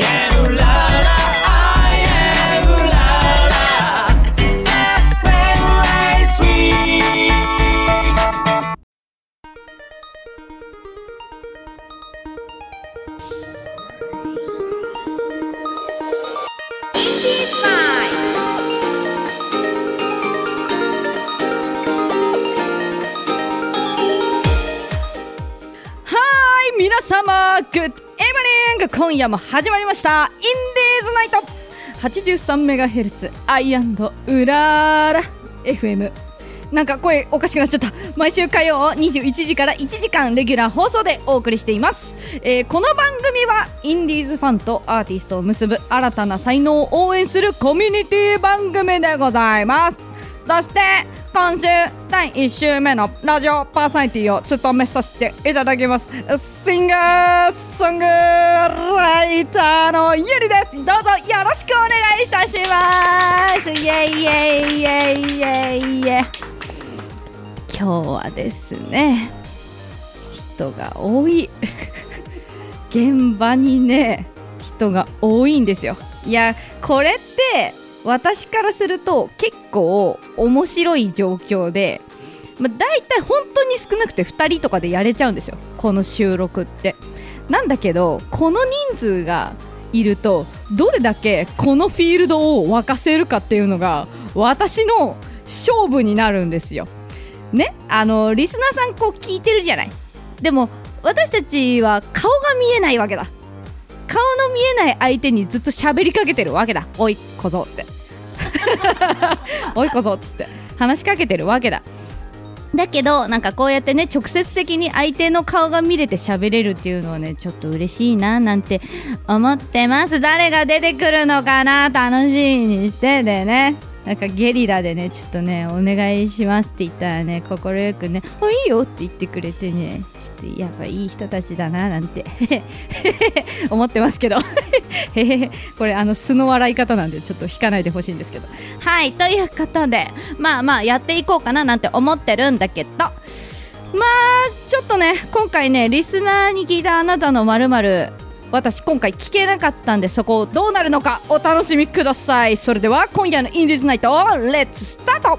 Miami. 今夜も始まりました。インディーズナイト。83MHz アイウララ FM なんか声おかしくなっちゃった。毎週火曜21時から1時間レギュラー放送でお送りしています、えーこの番組はインディーズファンとアーティストを結ぶ新たな才能を応援するコミュニティ番組でございます。そして今週第1週目のラジオパーソナリティを務めさせていただきます。シンガーソングライターのゆりです。どうぞよろしくお願いいたします。イエイイエイイエイイエイイエイ。今日はですね人が多い。現場にね人が多いんですよ。いやこれって私からすると結構面白い状況で、まあ、大体本当に少なくて2人とかでやれちゃうんですよ。この収録って。なんだけどこの人数がいるとどれだけこのフィールドを沸かせるかっていうのが私の勝負になるんですよ。ね？あのリスナーさんこう聞いてるじゃない。でも私たちは顔が見えないわけだ。顔の見えない相手にずっと喋りかけてるわけだ。おい小僧って。おい小僧っつって。話しかけてるわけだ。だけどなんかこうやってね直接的に相手の顔が見れて喋れるっていうのはねちょっと嬉しいななんて思ってます。誰が出てくるのかな？楽しみにしてでね。なんかゲリラでねちょっとねお願いしますって言ったらね快くね「あいいよ」って言ってくれてねちょっとやっぱいい人たちだななんて 思ってますけど。これあの素の笑い方なんでちょっと引かないでほしいんですけど。はいということでまあまあやっていこうかななんて思ってるんだけど。まあちょっとね今回ねリスナーに聞いたあなたのまる私今回聞けなかったんでそこどうなるのかお楽しみください。それでは今夜のインディーズナイトレッツスタート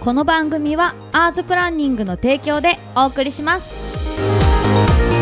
この番組はアーズプランニングの提供でお送りします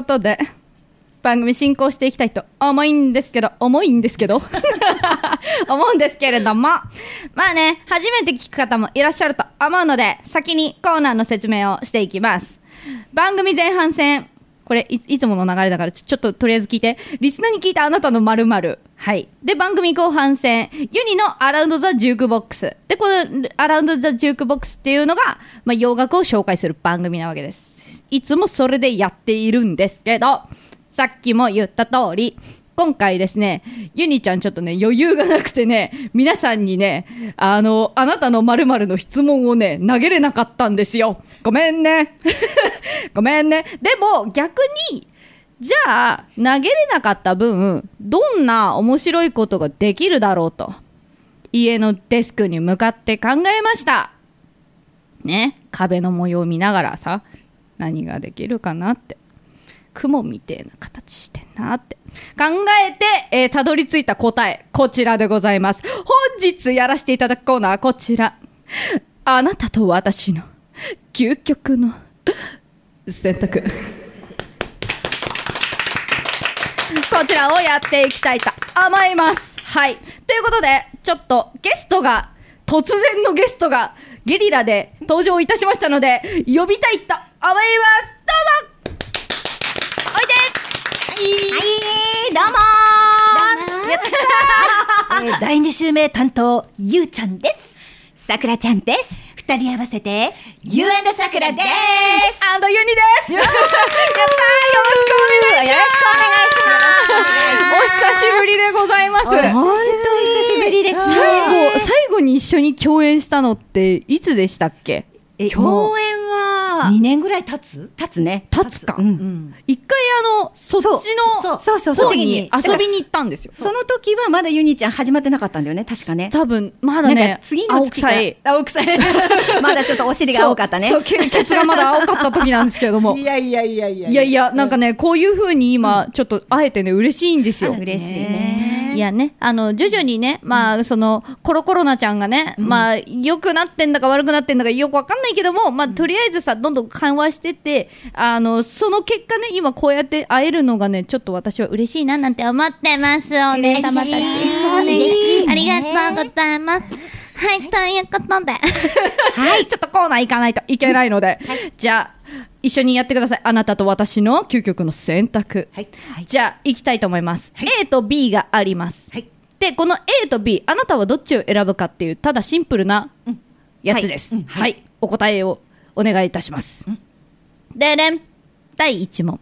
ことで番組進行していきたいと思うんですけど重いんですけど。思うんですけれども。まあね初めて聞く方もいらっしゃると思うので先にコーナーの説明をしていきます。番組前半戦これいいつもの流れだからちょちょっととりあえず聞いて。リスナーに聞いたあなたの〇〇。はい。で番組後半戦ユニの Around the Jukebox。でこの Around the Jukebox っていうのが、まあ、洋楽を紹介する番組なわけですいつもそれでやっているんですけどさっきも言った通り今回ですね、ユニちゃんちょっとね、余裕がなくてね、皆さんにね、あの、あなたの〇〇の質問をね、投げれなかったんですよ。ごめんね。ごめんね。でも、逆に、じゃあ、投げれなかった分、どんな面白いことができるだろうと、家のデスクに向かって考えました。ね、壁の模様を見ながらさ、何ができるかなって。雲みてえな形してんなって考えて、えーたどり着いた答え、こちらでございます。本日やらせていただくコーナーこちら。あなたと私の究極の選択。こちらをやっていきたいと思います。はい。ということで、ちょっとゲストが、突然のゲストがゲリラで登場いたしましたので、呼びたいと思います。どうぞ。おいで。はい、どうもー。やったー、えー第2週目担当、ゆうちゃんです。さくらちゃんです。二二人合わせて、You and さくらです。アンドユニです よろしくお願いしますよろしくお願いします。お久しぶりでございます本当久しぶりです。最後最後に一緒に共演したのっていつでしたっけ？え共演は2年ぐらい経つ？立つね。経つか。一回あのそっちの方に遊びに行ったんですよ。その時はまだユニちゃん始まってなかったんだよね確かね。多分まだねか次の月から青臭い青臭い まだちょっとお尻が青かったね。そうケツがまだ青かった時なんですけども。いやいやいやいやいや。いやなんかねこういう風に今ちょっとあえてね嬉しいんですよ。嬉しいねいやね、あの、徐々にね、まあ、その、コロコロナちゃんがね、まあ、良くなってんだか悪くなってんだかよくわかんないけども、まあ、とりあえずさ、どんどん緩和してって、あの、その結果ね、今こうやって会えるのがね、ちょっと私は嬉しいななんて思ってます、お姉様たち。ね。ありがとうございます。はい、ということで。はい、ちょっとコーナー行かないといけないので、じゃあ、一緒にやってください。あなたと私の究極の選択。はい。はい。じゃあ、行きたいと思います。A と B があります。はい。で、この A と B、あなたはどっちを選ぶかっていう、ただシンプルなやつです。はいうんはい。お答えをお願いいたします。でれん。第1問。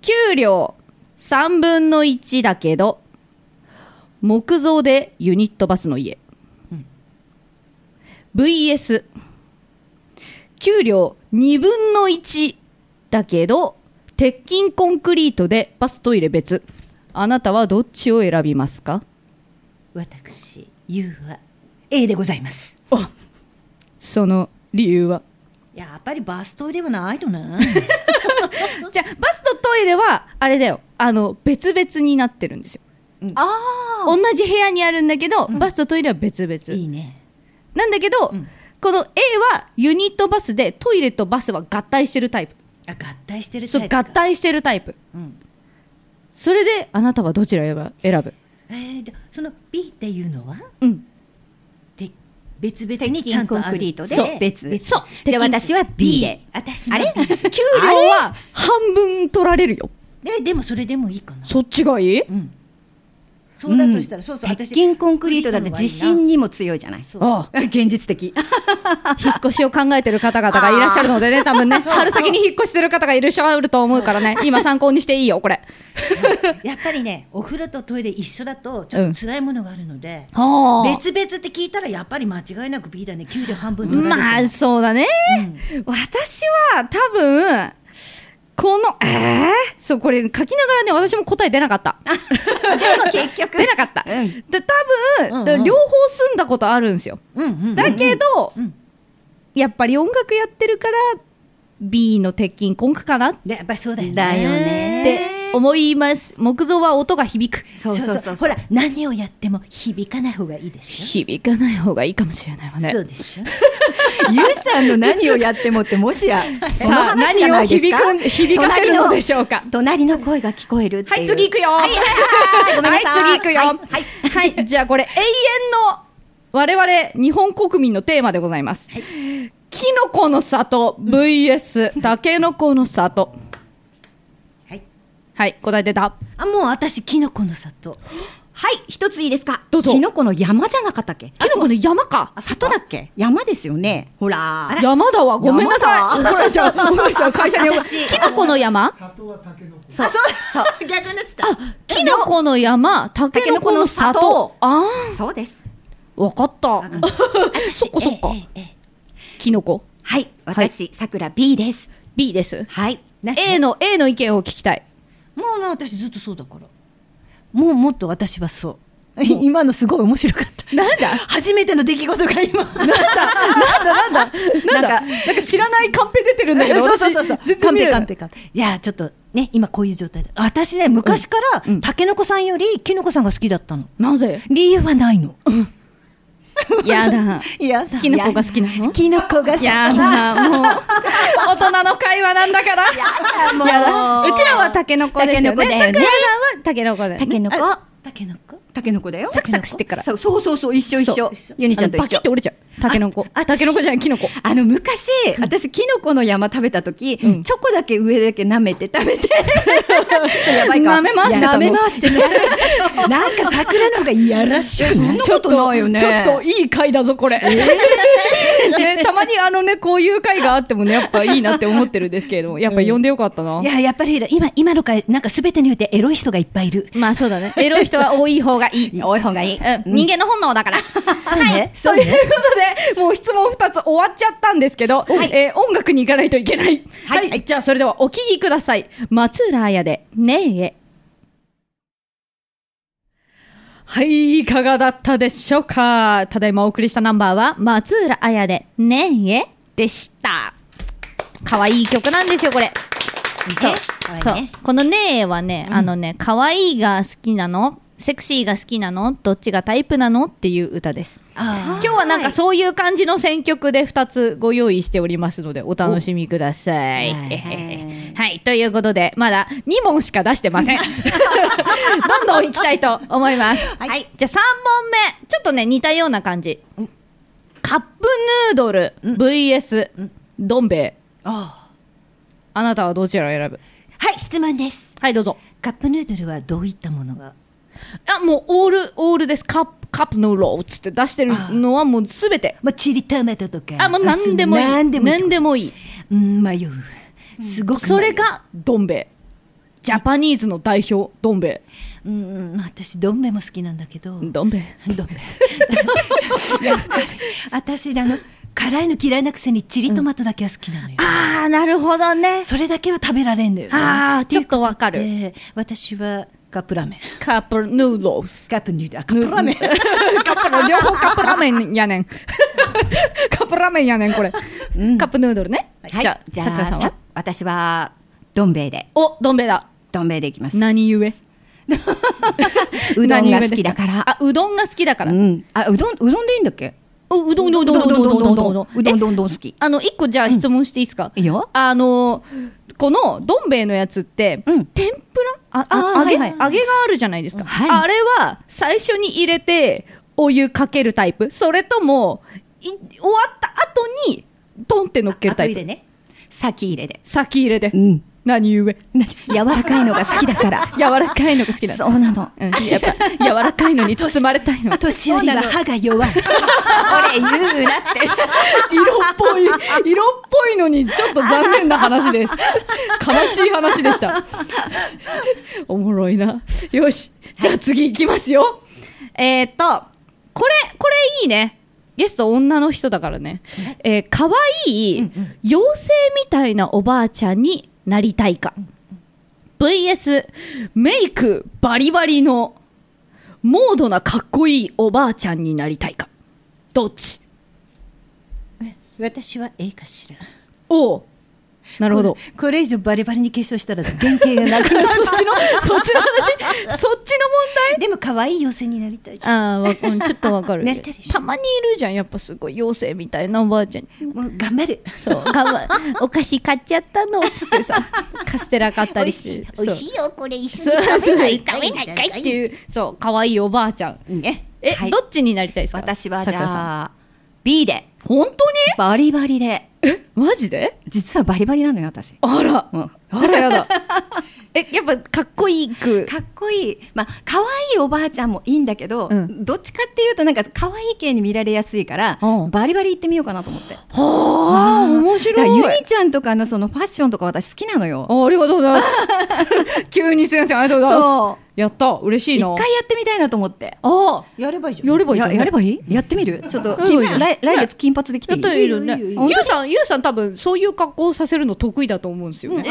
給料3分の1だけど、木造でユニットバスの家。VS、給料2分の1だけど、鉄筋コンクリートでバストイレ別。あなたはどっちを選びますか？私、You は A でございます。その理由は？やっぱりバストイレはないとな。じゃあバスとトイレはあれだよ。あの別々になってるんですよ。あ同じ部屋にあるんだけど、バスとトイレは別々。いいね。なんだけど、うんこの A はユニットバスでトイレとバスは合体してるタイプ。あ、合体してるそうタイプか。合。体してるタイプ。うん。それであなたはどちらを選ぶ？えー、じゃあその B っていうのは？うん。で別々鉄にちゃんとある。筋コンクリートそう。で別そう。じゃあ私は B で。私も。あれ？給料は半分取られるよ。えでもそれでもいいかな。そっちがいい？うんそうだとしたら、そうそう鉄筋コンクリートだって地震にも強いじゃない？現実的。引っ越しを考えてる方々がいらっしゃるのでね、多分ね、春先に引っ越しする方がいらっしゃると思うからね、今参考にしていいよ、これ。やっぱりねお風呂とトイレ一緒だとちょっと辛いものがあるので、は別々って聞いたらやっぱり間違いなく B だね。給料半分取られる。まあ、そうだね。私は多分、この、えー、そう、これ書きながらね、私も答え出なかった。結局。出なかった。うん。で、多分、うんうん両方住んだことあるんですよ。うんうんうんだけど、うん。やっぱり音楽やってるから、B の鉄筋コンクかな？っでやっぱりそうだよね。だよね。て思います。木造は音が響く。そうそうそう。ほら何をやっても響かない方がいいでし響かない方がいいかもしれないわょ、ね。そうでしょ？ゆうさんの何をやってもってもしやそのさあ、話じゃ何をないですか？響くん、響かせるのでしょうか？隣の声が聞こえるはいい、次行くよ。はい、次行くよ。はい、はい、じゃあこれ、永遠の我々日本国民のテーマでございます。キノコの里 VS タケノコの里。はいはい、答え出た。あもう私キノコの里はい一ついいですか？どうぞ。キノコの山じゃなかったっけ？キノコの山か？あ里だっけ？山ですよね。ほら。山だわ。ごめんなさい。山怒られちゃう。怒られちゃう。会社にキノコの山？そうそう。逆になってた。キノコの山、タケノコの里？里。あそうです。あ、わかった。そっかそっか。キノコ？はい私さくら B です。B です。はい。な A の、A の意見を聞きたい。もうな私ずっとそうだからもうもっと私はそう。今のすごい面白かった。なんだ？初めての出来事が今。なんだ？なんだ？なんだ？なんか知らないカンペ出てるんだけど、そうそうそうカンペカンペカンペ。いやちょっとね今こういう状態で私ね昔から、うん。タケノコさんよりキノコさんが好きだったの。なぜ？理由はないの やだ。やだキノコが好きなの？キノコが好きやだ、もう。大人の会話なんだから。もうやだうちらはタケノコですよね。タケノコだよねさんはタケノコだよね。タケノコ？タケノコ？タケノコだよサクサクしてっから。そうそうそう一緒一緒ユニちゃんと一緒バキって折れちゃう。タケノコ。あタケノコじゃない、キノコ。あの昔、私キノコの山食べた時、うんチョコだけ上だけ舐めて食べて やばいか舐め回して舐め回してね なんか桜の方がいやらしいそんなことないよねちょっといい回だぞ、これ。ね、たまにあのね、こういう回があってもね、やっぱいいなって思ってるんですけれども、やっぱ呼んでよかったな。いや、やっぱり今、今の回、なんかすべてにおいてエロい人がいっぱいいる。まあそうだね。エロい人は多い方がいい。多い方がいい。うん、人間の本能だから。そうね。とそうね。いうことで、もう質問2つ終わっちゃったんですけど、えー音楽に行かないといけない。はい。じゃあ、それではお聴きください。松浦彩で、ねええ。はい、いかがだったでしょうか？ただいまお送りしたナンバーは、松浦彩で、ねええでした。かわいい曲なんですよ、これ。そう。そう。このねえはね、あのね、可愛いが好きなのセクシーが好きなの？どっちがタイプなの？っていう歌です。あ今日はなんかそういう感じの選曲で2つご用意しておりますのでお楽しみください。はい、ということでまだ2問しか出してません。どんどんいきたいと思います。はい。じゃあ3問目ちょっとね似たような感じ。カップヌードル VS どん兵衛ああなたはどちらを選ぶ？はい、質問です。はいどうぞ。カップヌードルはどういったものがあもうオールオールですカップカップヌードルっつって出してるのはもうすべて。まあ、チリトマトとか。あもう何でもいい。何でもいい。何でもいい。うん、迷う。すごく。それがどん兵衛ジャパニーズの代表どん兵衛うん、うん、私、どん兵衛も好きなんだけど。どん兵衛どん兵衛。私、あの、辛いの嫌いなくせにチリトマトだけは好きなのよ。ああなるほどねそれだけは食べられんのよ、ね。あーちょっとわかる私はカップラーメン。カップヌードルス。カップヌードル、あカップラーメン。カップの両方カップラーメンやねん。カップラーメンやねんこれ、うん。カップヌードルね、はい、じゃあじゃさくらさんは？私はどん兵衛で。おどん兵衛だ。どん兵衛でいきます。何故？うどんが好きだから。あうどんが好きだから、うん。あうどんうどんでいいんだっけ？おうどんうどんうどんうどんうどんうどんうどん。うどんうどんどんどん好きあの一個じゃあ質問していいですか、いいよあのこのどん兵衛のやつって、うん天ぷらあああ揚げ、はいはい。揚げがあるじゃないですか、はい。あれは最初に入れてお湯かけるタイプ。それともい終わった後にトンって乗っけるタイプ。後入れね。先入れで。先入れで、うん何故？柔らかいのが好きだから。柔らかいのが好きなの。そうなの。うん、やっぱ柔らかいのに包まれたいの。年寄りは歯が弱い。それ言うなって。色っぽい色っぽいのにちょっと残念な話です。悲しい話でした。おもろいな。よし。じゃあ次いきますよ。えー、っとこれこれいいね。ゲスト女の人だからね、え？ー、かわいい妖精みたいなおばあちゃんになりたいか。VS メイクバリバリのモードなかっこいいおばあちゃんになりたいか。どっち？私はええかしら。おうなるほど。これ以上バリバリに化粧したら原型がなくなる。そっちの、そっちの話、そっちのでも可愛い妖精になりたい問題ああ、ちょっとわかる。たまにいるじゃん、やっぱすごい妖精みたいなおばあちゃん。もう頑張る。そう、がわお菓子買っちゃったの、つってさ、カステラ買ったりして。美味しい。よこれ。一緒に食べない。食べないかいっていう、そう、可愛いおばあちゃん。ねえ、はい。どっちになりたいですか？私はじゃあ B で。本当に？バリバリで。マジで？実はバリバリなのよ私。あら、うん。あらやだ。え、やっぱかっこいいく？かっこいい。まあ可愛いおばあちゃんもいいんだけど、うん。どっちかっていうとなんか可愛い系に見られやすいから、うん。バリバリ行ってみようかなと思って。はあ、面白い。だからユニちゃんとかのそのファッションとか私好きなのよ。あありがとうございます。急に先生ありがとうございます。そやった、嬉しいな。一回やってみたいなと思って。ああ、やればいいじゃん。やればいいややればいい？やってみる？ちょっと来来月金髪できていい？やったらいいのね。ゆうさん、ゆうさん多分そういう格好をさせるの得意だと思うんですよね。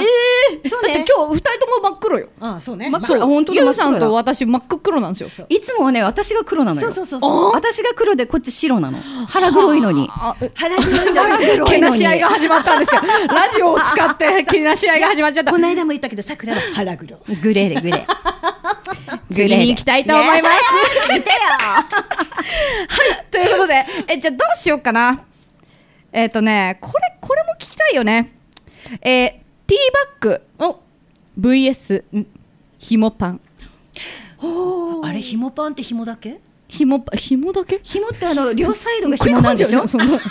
えそうね。だって今日二人とも真っ黒よ。あそうね。そう、本当だゆうさんと私真っ黒なんですよ。いつもはね私が黒なのよ。そうそうそうあ私が黒でこっち白なの。腹黒いのに。あ。え腹黒いの腹黒けなし合いが始まったんですけど、ラジオを使ってけなし合いが始まっちゃったこ。の間も言ったけど桜は腹黒グレーでグレー次に行きたいと思います。す、ね、ということで、え、じゃあどうしようかな。えっ、とね、これ、これも聞きたいよね。えー、ティーバッグお VS ひもパン。あれ紐パンって紐だけ紐紐だけ？紐ってあの両サイドが紐なんでしょ？そんなあれ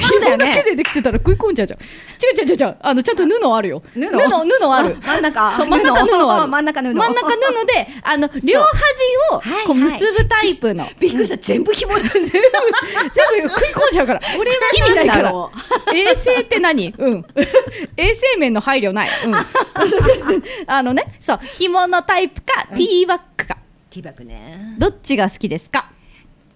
そうだよね。紐だけでできてたら食い込んじゃうじゃん。違う違う違う違うあのちゃんと布あるよ。布？布布ある。真ん中。そう真ん中布。ある。真ん中布。真ん中布であの両端をはいこう結ぶタイプの、びっくりした。全部紐だ全部食い込んじゃうから。これは意味ないから。衛生って何？うん。衛生面の配慮ない、うん、あのねそう紐のタイプか、ティーバッグかティーバッグね。どっちが好きですか？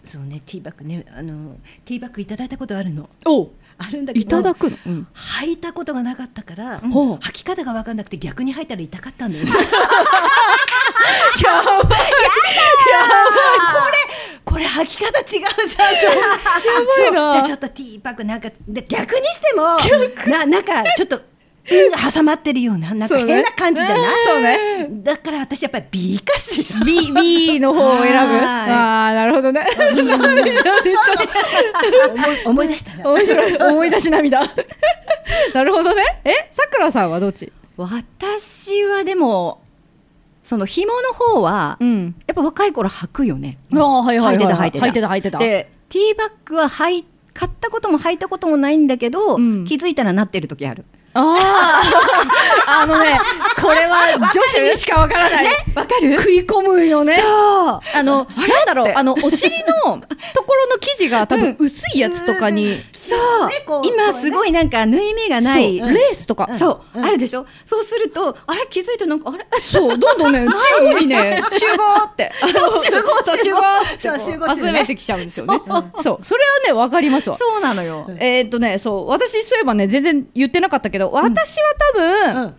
そうねティーバッグね。あのティーバッグいただいたことあるの。おあるんだけどいただくの、うん。履いたことがなかったから、ほう。履き方が分かんなくて逆に履いたら痛かったんだよね。やばい。これ履き方違うじゃん。ちょっとやばいな。ちょっとティーバッグなんかで逆にしてもななんかちょっと挟まってるようななんか変な感じじゃない？そうね。だから私やっぱり B かしら B, B の方を選ぶ。はい。ああなるほどね。思い出したな。面白い。思い出し涙。なるほどね。えさくらさんはどっち？私はでもその紐の方は、ん。やっぱ若い頃履くよね。ああはいはいはい。履いてた履いてた。履いてた履いてた。でティーバッグは履い買ったことも履いたこともないんだけど、うん。気づいたらなってる時あるああ あのねこれは女子にしかわからない。わかる？食い込むよね。そう。あのなんだろう？あのお尻のところの生地が 多分薄いやつとかにそう、ねこう今すごいなんか縫い目がない、そう。レースとか。そう、あるでしょ？そうするとあれ？気づいてなんかあれ？そう、どんどんね、中央にね、集合って。集合そう、集合ってそう集合集めてきちゃうんですよね。そう、それはね、わかりますわ。そうなのよえーっとね、そう、私そういえばね、全然言ってなかったけど、私は多分、うん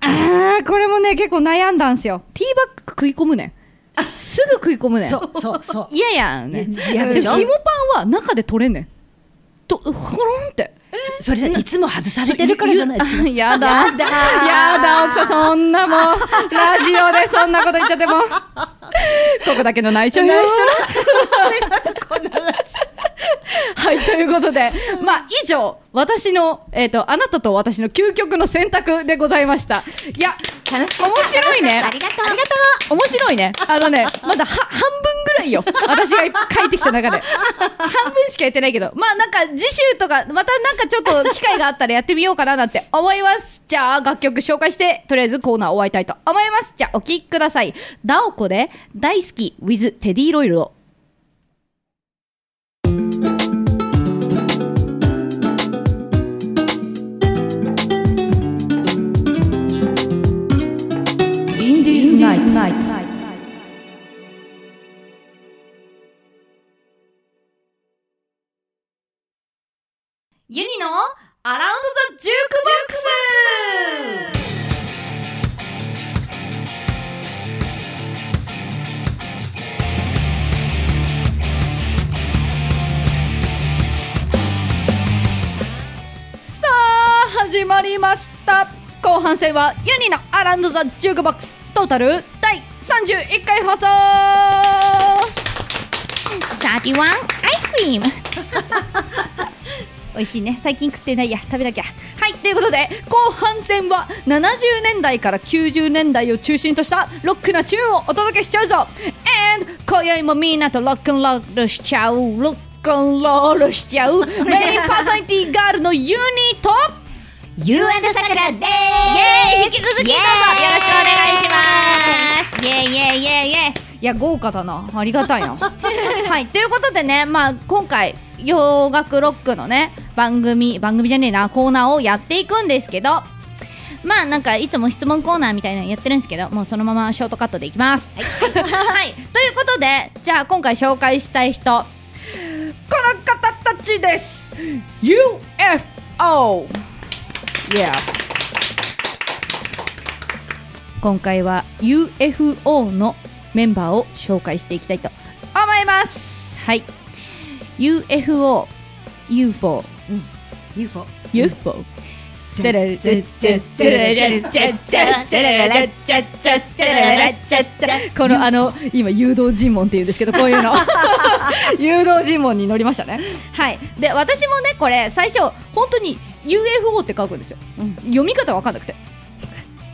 あー、これもね、結構悩んだんすよ。ティーバッグ食い込むねん。すぐ食い込むねん。そうそうそう嫌やんね。嫌でしょ？紐パンは中で取れんねん。と、ほろんって。それじゃいつも外されてるからじゃない？違うやだ。やだ。やだ、奥さん、そんなもう、ラジオでそんなこと言っちゃっても。ここだけの内緒よ。はい、ということで、まあ、以上、私の、えっ、と、あなたと私の究極の選択でございました。いや、面白いね。ありがとうありがと面白いね。あのね、まだは半分ぐらいよ。私が書いてきた中で。半分しかやってないけど。まあなんか次週とか、またなんかちょっと機会があったらやってみようかななんて思います。じゃあ楽曲紹介して、とりあえずコーナー終わりたいと思います。じゃあお聴きください。ダオコで大好き with テディロイルド。ユニのアラウンドザジュークボックス。さあ始まりました。後半戦はユニのアラウンドザジュークボックス。トータル第31回放送。31アイスクリーム美味しいね。最近食ってないや。食べなきゃ。はいということで後半戦は70年代から90年代を中心としたロックなチューンをお届けしちゃうぞ。And 今宵もみんなとロックンロールしちゃう。ロックンロールしちゃう。メインパーソナリティガールのユニと You and さくらでイエーイ。引き続きどうぞ。よろしくお願いします。イエーイイエーイイエーイイエーイ。いや豪華だな。ありがたいな。はいということでねまあ今回洋楽ロックのね番組番組じゃねえなコーナーをやっていくんですけどまあなんかいつも質問コーナーみたいなのやってるんですけどもうそのままショートカットでいきます。はい、ということでじゃあ今回紹介したい人この方たちです。UFO Yeah 今回は UFO のメンバーを紹介していきたいと思います。はい。UFO UFO UFO UFO このあの今誘導尋問っていうんですけどこういうの誘導尋問に乗りましたねはいで私もねこれ最初本当に UFO って書くんですよ、読み方わかんなくて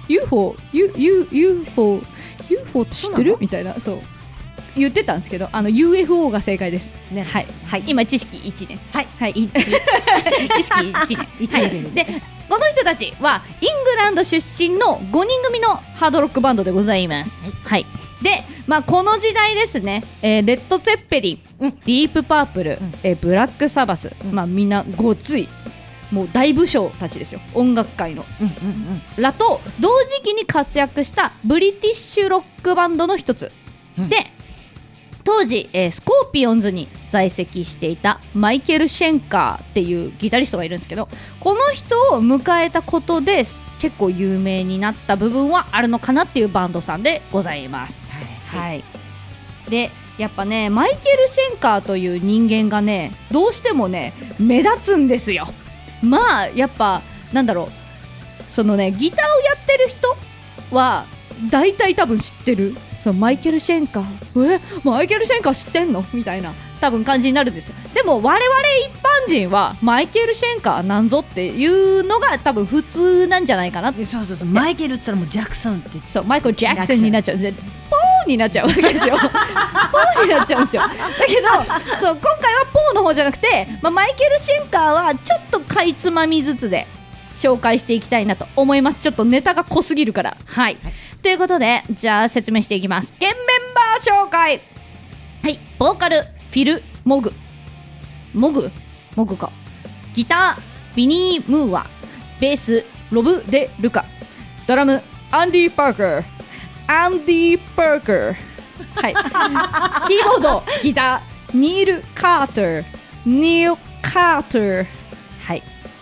UFO U U UFO UFO って知ってるみたいなそう言ってたんですけどあの UFO が正解です。ね。はい、はい。今知識1年。はい。はい。一 知識1年。一はい。年でこの人たちはイングランド出身の5人組のハードロックバンドでございます。はい、で、まあ、この時代ですね、えーレッド・ツェッペリン、うん。ディープ・パープル、ん。えーブラック・サバス、まあ、みんなごついもう大武将たちですよ。音楽界の。うんうん。らと同時期に活躍したブリティッシュロックバンドの一つ、うん。で当時、えースコーピオンズに在籍していたマイケル・シェンカーっていうギタリストがいるんですけどこの人を迎えたことで結構有名になった部分はあるのかなっていうバンドさんでございます。はい、でやっぱねマイケル・シェンカーという人間がねどうしてもね目立つんですよ。まあやっぱなんだろう。そのねギターをやってる人は大体多分知ってるそうマイケル・シェンカー。え？マイケル・シェンカー知ってんの？みたいな多分感じになるんですよ。でも我々一般人はマイケル・シェンカーなんぞっていうのが多分普通なんじゃないかなうんそうそうそう。マイケルって言ったらもうジャクソンって。そうマイケル・ジャクソンになっちゃう。でポーになっちゃうわけですよ。ポーになっちゃうんですよ。だけどそう今回はポーの方じゃなくて、まあ、マイケル・シェンカーはちょっとかいつまみずつで紹介していきたいなと思います。ちょっとネタが濃すぎるから。はい、ということでじゃあ説明していきます。現メンバー紹介。はいボーカルフィル・モグ。モグ？モグか。ギタービニー・ムーア。ベースロブ・デ・ルカ。ドラムアンディ・パーカー。アンディ・パーカー。はい。キーボードギターニール・カーター。ニール・カーター。はい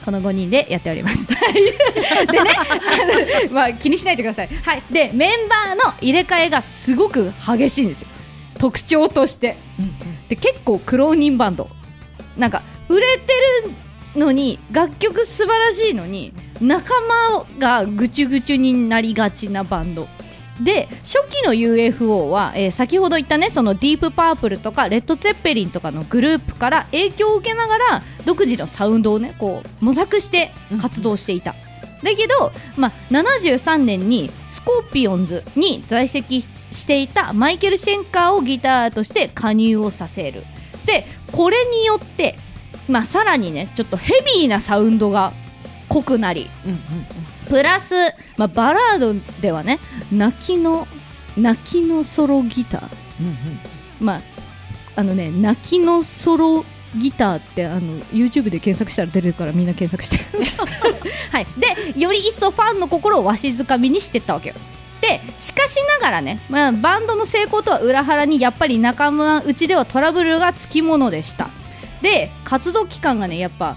この5人でやっております。はい。でねまあ気にしないでください。はい。でメンバーの入れ替えがすごく激しいんですよ。特徴として。で結構苦労人バンド。なんか売れてるのに楽曲素晴らしいのに仲間がぐちゅぐちゅになりがちなバンド。で初期の UFO は、えー先ほど言ったねそのディープパープルとかレッド・ツェッペリンとかのグループから影響を受けながら独自のサウンドをねこう模索して活動していた、だけど、まあ、73年にスコーピオンズに在籍していたマイケル・シェンカーをギターとして加入をさせる。でこれによって、まあ、さらにねちょっとヘビーなサウンドが濃くなりうんうん。プラス、まあ、バラードではね泣きの泣きのソロギター。うんまああのね泣きのソロギターってあの YouTube で検索したら出るからみんな検索して。はい。でより一層ファンの心をわしづかみにしてったわけよ。でしかしながらね、まあ、バンドの成功とは裏腹にやっぱり仲間内ではトラブルがつきものでした。で活動期間がねやっぱ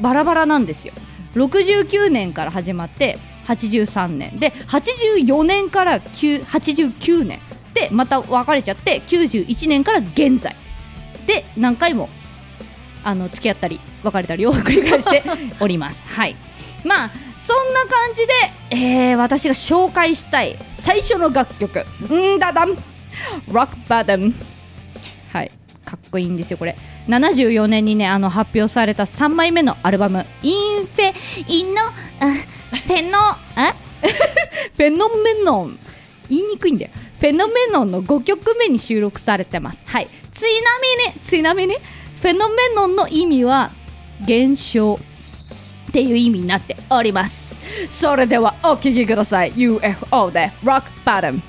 バラバラなんですよ69年から始まって83年。で84年から89年でまた別れちゃって91年から現在。で何回もあの付き合ったり別れたりを 繰り返しております。はい。まあそんな感じで、えー私が紹介したい最初の楽曲。んだだん。Rock Bottom はい。かっこいいんですよこれ。74年にねあの発表された3枚目のアルバム「インフェインノあフェノあ？フェノメノン。言いにくいんだよ。フェノメノンの5曲目に収録されてます。はい。ちなみにちなみにフェノメノンの意味は現象っていう意味になっております。それではお聴きください。UFO で Rock Bottom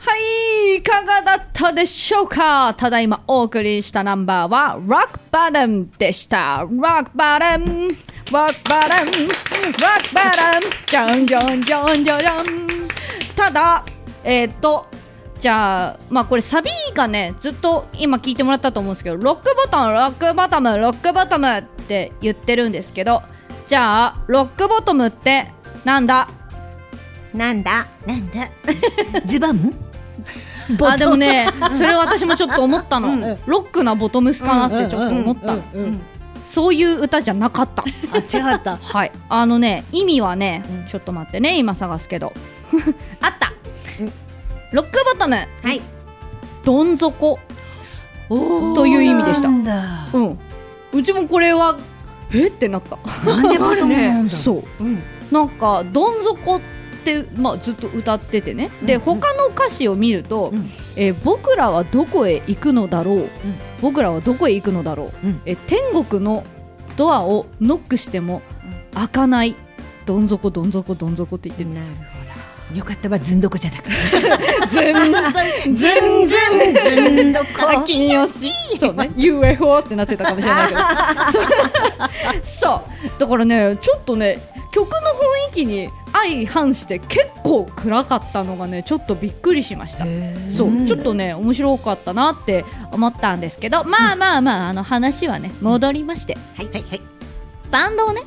はい、いかがだったでしょうか？ただいまお送りしたナンバーは Rock Bottom でした。Rock Bottom, Rock Bottom, Rock Bottom, じゃんじゃんじゃんじゃんじゃん。ただ、えーっと、じゃあ、まあこれサビがね、ずっと今聞いてもらったと思うんですけど、ロックボトム、ロックボトム、ロックボトムって言ってるんですけど、じゃあ、ロックボトムってなんだ？なんだ？なんだ？ズバンあでもねそれ私もちょっと思ったの、ロックなボトムスかなってちょっと思ったの、そういう歌じゃなかった。あ違った。はい。あのね意味はね、うんちょっと待ってね今探すけど。あった、うん。ロックボトム。はい。どん底。という意味でした。なんだ。うん。うちもこれはえ？ってなった。なんでボトムなんだ？そう。うん。なんかどん底っって、まあ、ずっと歌っててね。で、うん。他の歌詞を見ると、うん。えー僕らはどこへ行くのだろう、僕らはどこへ行くのだろう、うん。えー天国のドアをノックしても開かない。どん底どん底どん底って言ってる。なるほど。よかったわずんどこじゃなくて。全然全然ずんどこ。金よしそうね。UFO ってなってたかもしれないけど。そう。だからねちょっとね曲の雰囲気に相反して結構暗かったのがねちょっとびっくりしました。そうちょっとね面白かったなって思ったんですけどまあまあまああの話はね戻りまして。はい。はいはい。バンドをね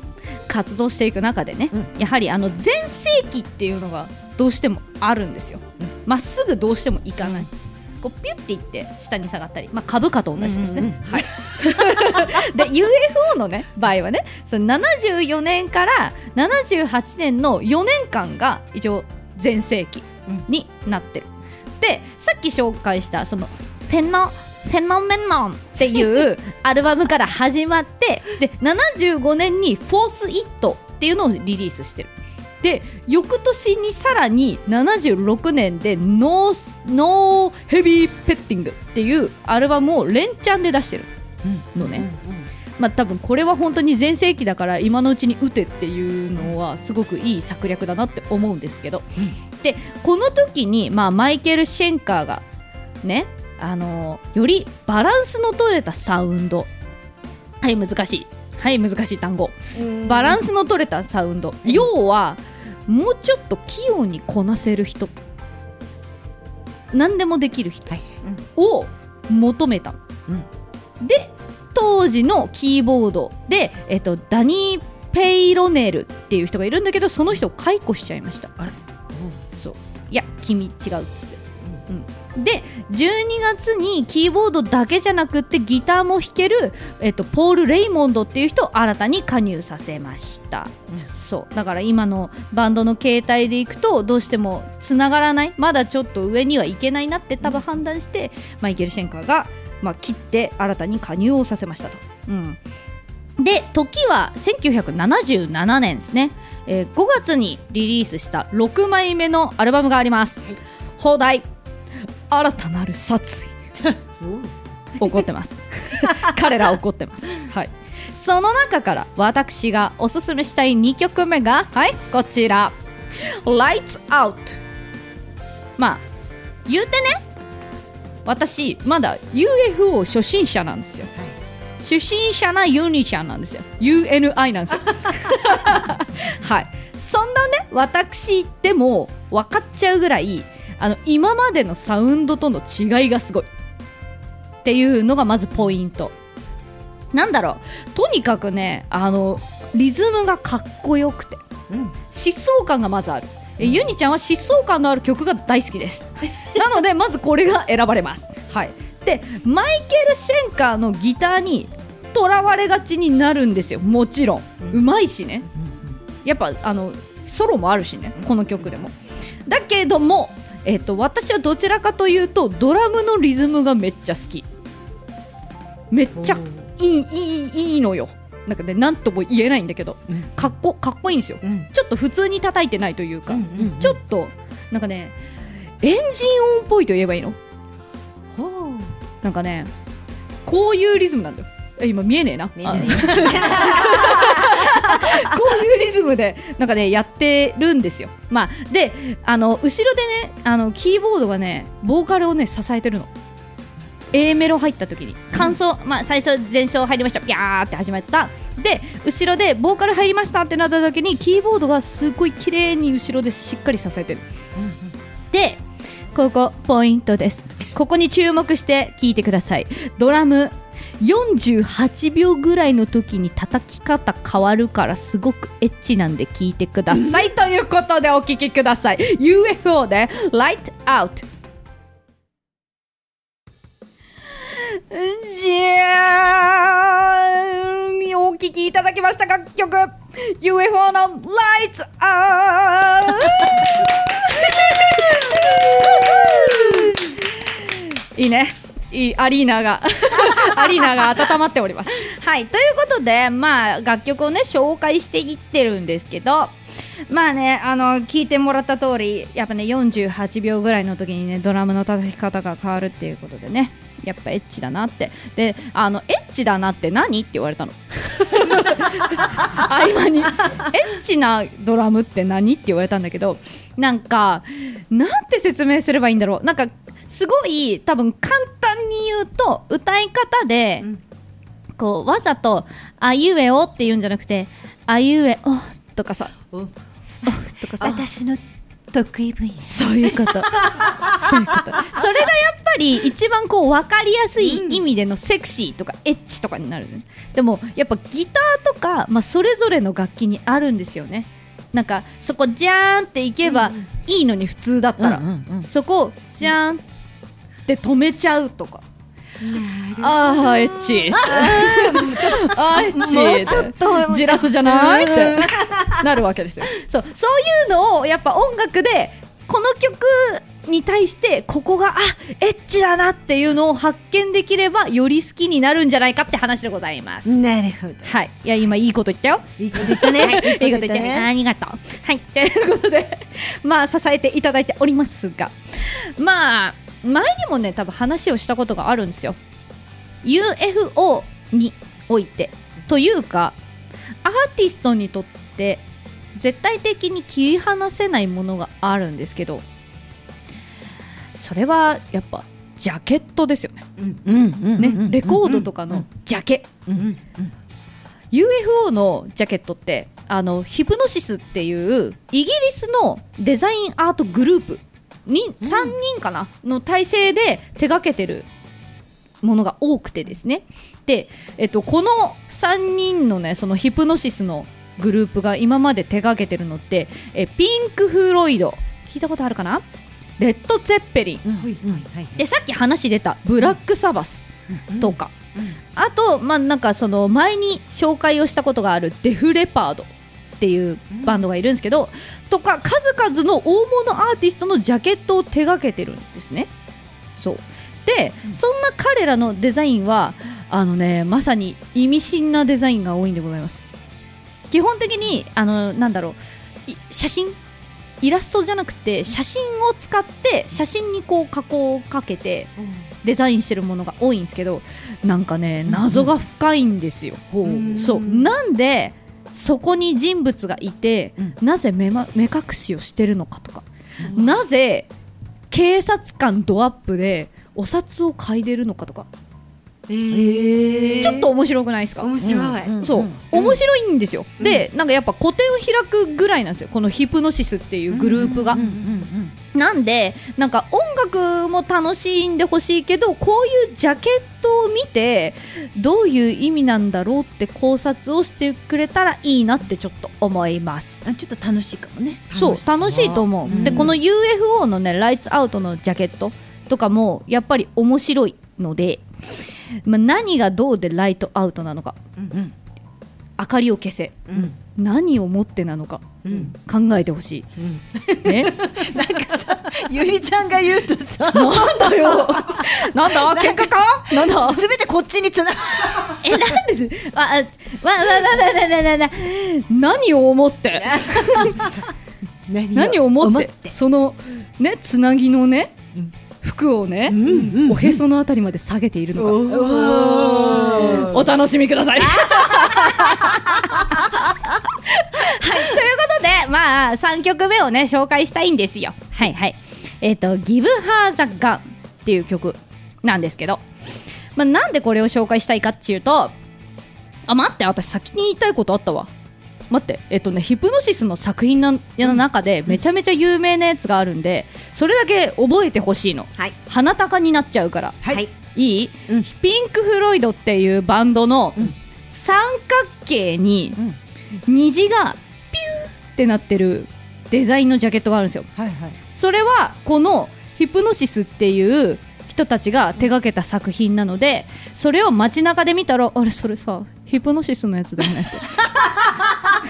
活動していく中でね、うん。やはりあの全盛期っていうのがどうしてもあるんですよ。ま、っすぐどうしてもいかない、こうピュッていって下に下がったり、まあ、株価と同じですね、うんうんうん。はい。で UFO のね場合はねその74年から78年の4年間が一応全盛期になってる、でさっき紹介したそのフェノフェノメノンっていう アルバムから始まってで75年に「フォース・イット」っていうのをリリースしてるで翌年にさらに76年でノース「No Heavy Petting」っていうアルバムを連チャンで出してるのね、まあ多分これは本当に全盛期だから今のうちに打てっていうのはすごくいい策略だなって思うんですけど、でこの時に、まあ、マイケル・シェンカーがねあのよりバランスの取れたサウンド。はい難しい。はい難しい単語。バランスの取れたサウンド。要はもうちょっと器用にこなせる人。何でもできる人はい。を求めた。の、で当時のキーボードで、えっと、ダニー・ペイロネルっていう人がいるんだけどその人を解雇しちゃいました。あらそう。いや君違うっつって、うん、で12月にキーボードだけじゃなくってギターも弾ける、えっと、ポール・レイモンドっていう人を新たに加入させました、そう。だから今のバンドの形態でいくとどうしてもつながらない。まだちょっと上にはいけないなって多分判断して、マイケル・シェンカーが、まあ、切って新たに加入をさせましたと。うん。で時は1977年ですね、えー5月にリリースした6枚目のアルバムがあります、放題。新たなる殺意。怒ってます。彼ら怒ってます。はいその中から私がおすすめしたい2曲目がはいこちら。Lights Out まあ言うてね私まだ UFO 初心者なんですよ。初心者なユニシャンなんですよ。UNI なんですよ。はい。そんなね私でも分かっちゃうぐらいあの今までのサウンドとの違いがすごい。っていうのがまずポイントなんだろう。とにかくねあのリズムがかっこよくて疾走感がまずある、えユニちゃんは疾走感のある曲が大好きです。なのでまずこれが選ばれます。はい。でマイケル・シェンカーのギターにとらわれがちになるんですよ。もちろん。うまいしね。やっぱあのソロもあるしね。この曲でも。だけれども、えっと私はどちらかというとドラムのリズムがめっちゃ好き。めっちゃいいいいいいのよ。なんかね何とも言えないんだけど。かっこかっこいいんですよ。うん。ちょっと普通に叩いてないというか、うんちょっとなんかねエンジン音っぽいと言えばいいの？なんかねこういうリズムなんだよ。え今見えねえな？こういうリズムでなんかねやってるんですよ。まあであの後ろでねあのキーボードがねボーカルをね支えてるの A メロ入った時に感想、まあ最初前奏入りました。ギャーって始まった。で後ろでボーカル入りましたってなった時にキーボードがすごい綺麗に後ろでしっかり支えてる。でここポイントです。ここに注目して聞いてください。ドラム48秒ぐらいの時に叩き方変わるからすごくエッチなんで聞いてくださいということでお聞きください UFO で Light Out じゃーお聴きいただきました楽曲。UFO の Lights Out いいね。いいアリーナが。アリーナが温まっております。はい。ということでまあ楽曲をね紹介していってるんですけどまあねあの聞いてもらった通りやっぱね48秒ぐらいの時にねドラムの叩き方が変わるっていうことでねやっぱエッチだなって。であのエッチだなって何って言われたの。合間に。エッチなドラムって何って言われたんだけどなんかなんて説明すればいいんだろう。なんかすごい多分簡単に言うと歌い方で、こうわざと「あいうえお」って言うんじゃなくて「あいうえお」とかさ「お」とかさ私の得意分野そういうこと。そういうこと。それがやっぱり一番こう分かりやすい意味でのセクシーとかエッチとかになるね。でもやっぱギターとか、まあ、それぞれの楽器にあるんですよね。なんかそこジャーンっていけばいいのに普通だったら、うんうんうんそこジャーンって止めちゃうとか。ああエッチ。あーエッチ。もうちょっとジラスじゃないって。なるわけですよ。そうそういうのをやっぱ音楽でこの曲に対してここがあエッチだなっていうのを発見できればより好きになるんじゃないかって話でございます、なるほど。はい。いや今いいこと言ったよ。いいこと言ったね。いいこと言ってありがとう。はい、ということで、まあ、支えていただいておりますが、まあ、前にもね、多分話をしたことがあるんですよ。UFO において、というか、アーティストにとって、絶対的に切り離せないものがあるんですけど、それはやっぱ、ジャケットですよね。ね、うんレコードとかのジャケ。UFO のジャケットってあのヒプノシスっていうイギリスのデザインアートグループに3人かなの体制で手掛けてるものが多くてですね。で、えっと、この3人のねそのヒプノシスのグループが今まで手掛けてるのってえピンク・フロイド。聞いたことあるかな？レッド・ツェッペリン。うん。でさっき話出たブラック・サバスとか、あと、まあ、なんかその前に紹介をしたことがあるデフレパードっていうバンドがいるんですけど、とか数々の大物アーティストのジャケットを手掛けてるんですね。そう。で、そんな彼らのデザインはあのねまさに意味深なデザインが多いんでございます。基本的にあのなんだろうい写真？イラストじゃなくて写真を使って写真にこう加工をかけてデザインしてるものが多いんですけどなんかね謎が深いんですよ。うん。そう。なんでそこに人物がいて、うなぜ目,、ま、目隠しをしてるのかとか、なぜ警察官ドアップでお札を嗅いでるのかとか。ちょっと面白くないですか、面白い、うん。そう、面白いんですよ、でなんかやっぱ個展を開くぐらいなんですよ。このヒプノシスっていうグループが、うんうんなんでなんか音楽も楽しんでほしいけどこういうジャケットを見てどういう意味なんだろうって考察をしてくれたらいいなってちょっと思います。あちょっと楽しいかもね。そう楽しいと思う、うん。でこの UFO のねライツアウトのジャケットとかもやっぱり面白いので、まあ、何がどうでライトアウトなのか。うん明かりを消せ。うん。何をもってなのか。うん。考えてほしい、ね。なんかさゆりちゃんが言うとさ なんだよ。なんだ？喧嘩かなんだ？すべてこっちにつなえなんで？ああわわわわわわわわ。何を思って？何を思って？そのねつなぎのねうん服をね、うんうんおへそのあたりまで下げているのかおーお楽しみください。はい、ということで、まあ、3曲目をね、紹介したいんですよ。はいはい。えっ、と、Give Her the Gun っていう曲なんですけど、まあ、なんでこれを紹介したいかっていうと、あ、待って、私先に言いたいことあったわ。待って、えっとね、ヒプノシスの作品のの中でめちゃめちゃ有名なやつがあるんで、それだけ覚えてほしいの。はい。鼻高になっちゃうから。はい。いい、うん。ピンク・フロイドっていうバンドのうん。三角形にうん。虹がピューってなってるデザインのジャケットがあるんですよ。はいはい。それはこのヒプノシスっていう人たちが手掛けた作品なのでそれを街中で見たらあれそれさヒプノシスのやつだよねって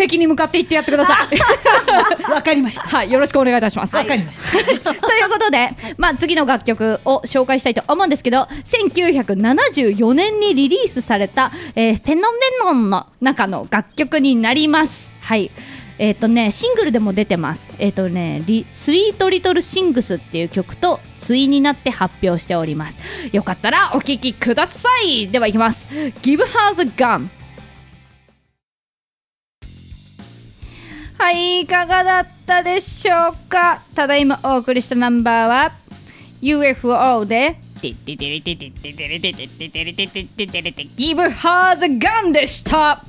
敵に向かって言ってやってください。わかりました。はいよろしくお願いいたします。わかりました。ということで、まあ、次の楽曲を紹介したいと思うんですけど1974年にリリースされた、えーフェノメノンの中の楽曲になります。はい。えっ、とねシングルでも出てます。えっ、とねリ「スイートリトルシングス」っていう曲と対になって発表しております。よかったらお聴きください。ではいきます。Give her the gun はいいかがだったでしょうか？ただいまお送りしたナンバーは UFO で Give her the gun でした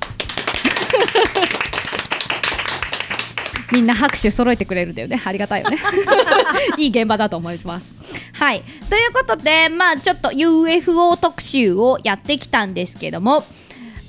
みんな拍手揃えてくれるんだよねありがたいよねいい現場だと思いますはいということでまあちょっと UFO 特集をやってきたんですけども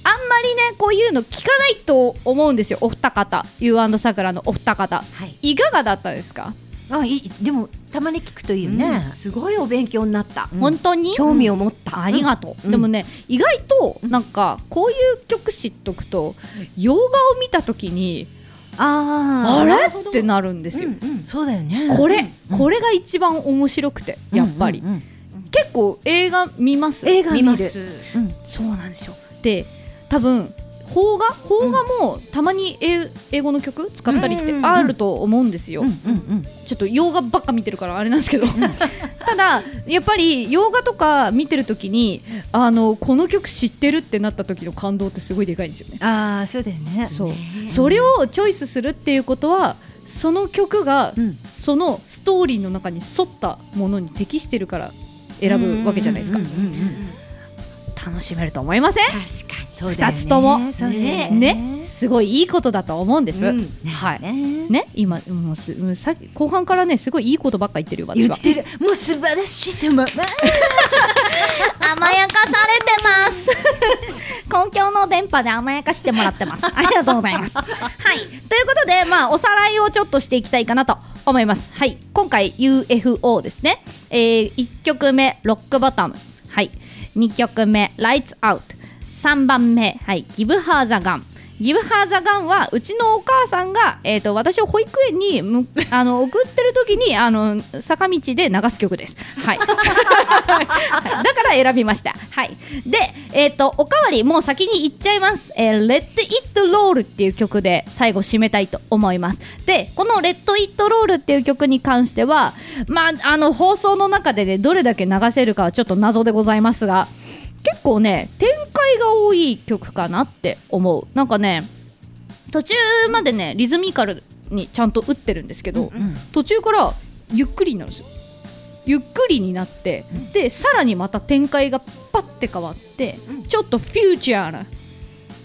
あんまりねこういうの聞かないと思うんですよ。お二方。You& さくらのお二方。はい。いかがだったですか、あいいでもたまに聞くといいよね、すごいお勉強になった。本当に？興味を持った。ありがとう、うん。でもね意外となんかこういう曲知っとくと洋画を見た時にああれ？ってなるんですよ、そうだよね。これ、これが一番面白くてやっぱり、うんうんうん結構映画見ます？映画見る。うん。そうなんですよ。で多分邦画邦画もたまに英英語の曲使ったりってあると思うんですよ、ちょっと洋画ばっか見てるからあれなんですけど。ただやっぱり洋画とか見てる時にあのこの曲知ってるってなった時の感動ってすごいでかいんですよね。ああそうだよね。そう。それをチョイスするっていうことはその曲がうん。そのストーリーの中に沿ったものに適してるから選ぶわけじゃないですか楽しめると思いません？確かに。そうだよね。二つともね。ね。すごいいいことだと思うんです、うん。はい。ね。ね？今もうすさっき後半からねすごいいいことばっか言ってるよ私は。言ってる。もう素晴らしいと思う。甘やかされてます。公共の電波で甘やかしてもらってます。ありがとうございます。はい。ということでまあおさらいをちょっとしていきたいかなと思います。はい。今回 UFO ですね。えー、1曲目ロックボトム。はい2曲目「Lights Out」3番目「はい、Give Her the Gun」ギブハーザガンはうちのお母さんが、えー、と私を保育園にむ あの送ってる時にあの坂道で流す曲です。はい、は いだから選びました。はい、で、えー、とおかわりもう先に言っちゃいます。えー、Let It Roll っていう曲で最後締めたいと思います。でこの Let It Roll っていう曲に関しては、まあ、あの放送の中でねどれだけ流せるかはちょっと謎でございますが結構ね展開が多い曲かなって思う。なんかね途中までねリズミカルにちゃんと打ってるんですけど、途中からゆっくりになるんですよ。ゆっくりになって、でさらにまた展開がパッて変わって、ちょっとフューチャーな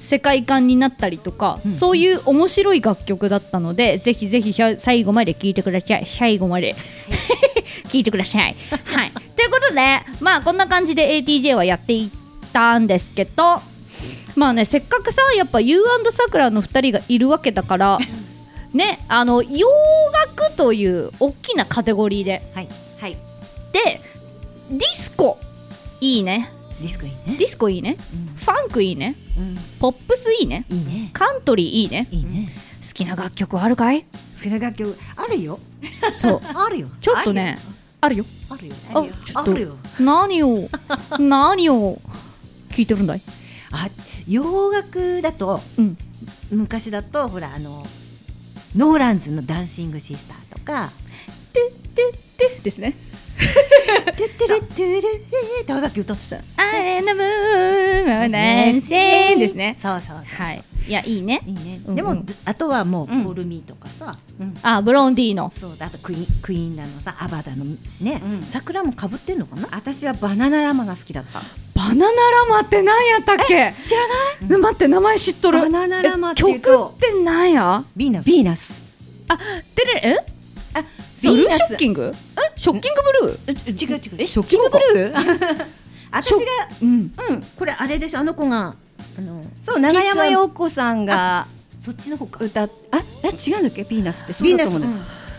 世界観になったりとか、そういう面白い楽曲だったのでぜひぜひ最後まで聴いてください。最後まで。聞いてください。はい、ということで、まあ、こんな感じで ATJ はやっていったんですけど、まあね、せっかくさやっぱ You& さくらの2人がいるわけだから、ね、あの洋楽という大きなカテゴリーで。はいはい。でディスコいいね。ディスコいいね。ディスコいいね、ファンクいいね。うん。ポップスいいね。いいね。カントリーいいね。いいね。好きな楽曲あるかい？それ楽曲あるよ。そう。あるよ。ちょっとねあるよ。あるよあちょっと。あるよ何を？何を？聞いてるんだい？あ洋楽だとうん。昔だとほらあのノーランズのダンシングシスターとか。てってってですね「てってれってれれ」って尾崎歌ってた「I am the moon dancing」ですねそうそうそうはいいやいいねいいねでもあとはもううん「コールミー」とかさあブロンディーノそうだあとクイーンクイーンだのさアバダのね桜もかぶってんのかな私はバナナラマが好きだった。バナナラマって何やったっけ知らない、待って名前知っとるバナナラマって曲って何やビーナスビーナス。あてれえ、ブルーショッキング？えショッキングブルー？違う違うえ、ショッキングブルー？私が、うん。うん、これあれでしょ？あの子があのそう、長山洋子さんがそっちの方か。歌っ、あ、え、違うんだっけ？ビーナスって？そーナス。だと思うんだよ。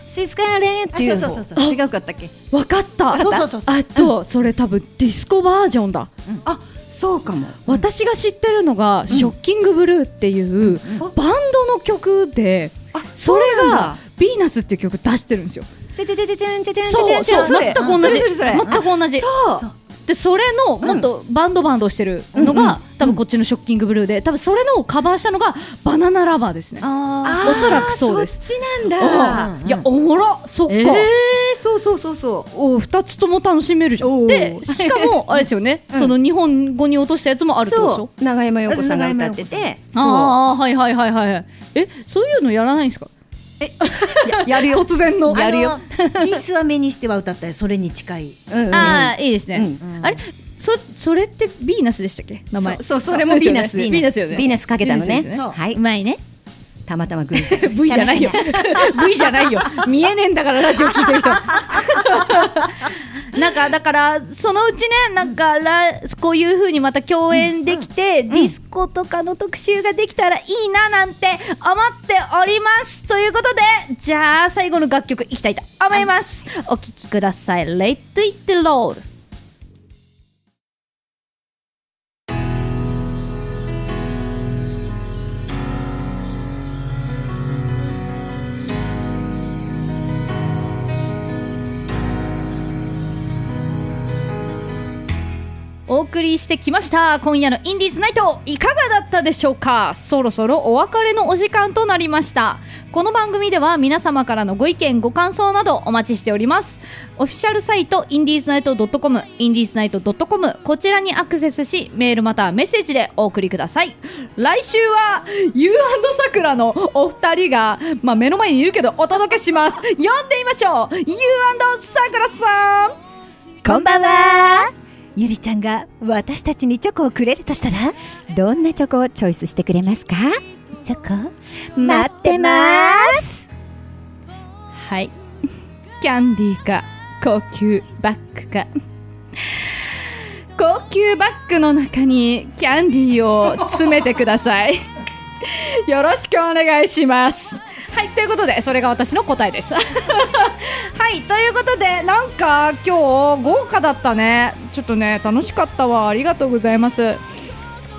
シスカレンっていうあそうそうそう違う。かったっけ？わかった。あそうそうそう。あとそれ多分ディスコバージョンだ。あ、そうかも。私が知ってるのが、ショッキングブルーっていう、バンドの曲で、あ、それがヴィーナスっていう曲出してるんですよ。チャチャチャチャチャチャチャチャチャチャ全く同じ全く同じそうでそれのもっとバンドバンドしてるのが、うん、多分こっちのショッキングブルーで多分それのカバーしたのがバナナラバーですねあおそらくそうですそっちなんだいやおもろそっか、えー、そうそうそうそうお二つとも楽しめるじゃんでしかもあれですよね、うん、その日本語に落としたやつもあるっでしょ長山洋子さんが歌っててああはいはいはいはいえそういうのやらないんですか ややるよ。突然の。やるよ。あの ピースは目にしては歌ったりそれに近い。うんうんああいいですね、うん。あれ？そそれってヴィーナスでしたっけ？名前。そうそれもヴィーナスそうですよねヴィーナス。よねヴィーナスかけたのね。はい。うまいねたまたま偶然 V じゃないよ。V じゃないよ。見えねえんだからラジオ聞いてる人。なんかだからそのうちねなんかラこういう風にまた共演できて、ディスコとかの特集ができたらいいななんて思っております。ということでじゃあ最後の楽曲いきたいと思います。お聴きください。Let it roll お送りしてきました。今夜のインディーズナイトいかがだったでしょうか？そろそろお別れのお時間となりました。この番組では皆様からのご意見ご感想などお待ちしております。オフィシャルサイトインディーズナイト .com インディーズナイト .com こちらにアクセスしメールまたはメッセージでお送りください。来週は You& さくらのお二人が、まあ、目の前にいるけどお届けします。読んでみましょう。You& さくらさん。こんばんは。ゆりちゃんが私たちにチョコをくれるとしたらどんなチョコをチョイスしてくれますか？チョコ？待ってますはい。キャンディーか高級バッグか。高級バッグの中にキャンディーを詰めてください。よろしくお願いします。はい、ということで、それが私の答えです。はい、ということで、なんか今日豪華だったね。ちょっとね、楽しかったわ。ありがとうございます。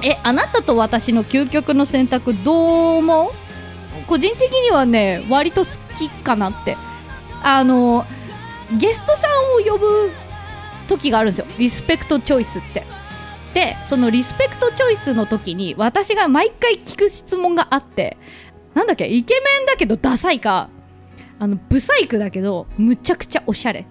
え、あなたと私の究極の選択どう思う？個人的にはね割と好きかなってあのゲストさんを呼ぶ時があるんですよリスペクトチョイスってでそのリスペクトチョイスの時に私が毎回聞く質問があってなんだっけイケメンだけどダサいかあのブサイクだけどむちゃくちゃおしゃれ。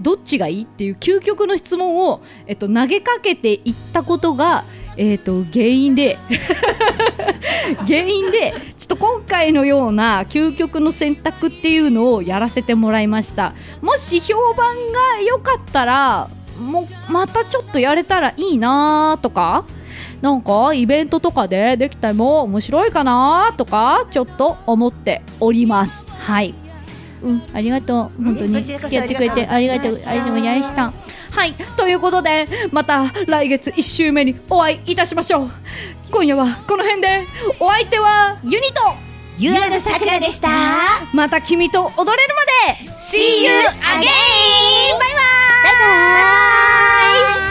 どっちがいい？っていう究極の質問を、えっと、投げかけていったことが、えっと、原因で 原因でちょっと今回のような究極の選択っていうのをやらせてもらいました。もし評判が良かったらもまたちょっとやれたらいいなとかなんかイベントとかでできたらも面白いかなとかちょっと思っております。はい。うん。ありがとう。本当に。付き合ってくれてありがとう。ありがとう。ございました。はい。ということでまた来月1週目にお会いいたしましょう。今夜はこの辺で。お相手はユニと。ゆうのさくらでした。また君と踊れるまで。See you again! バイバイ。バイバイ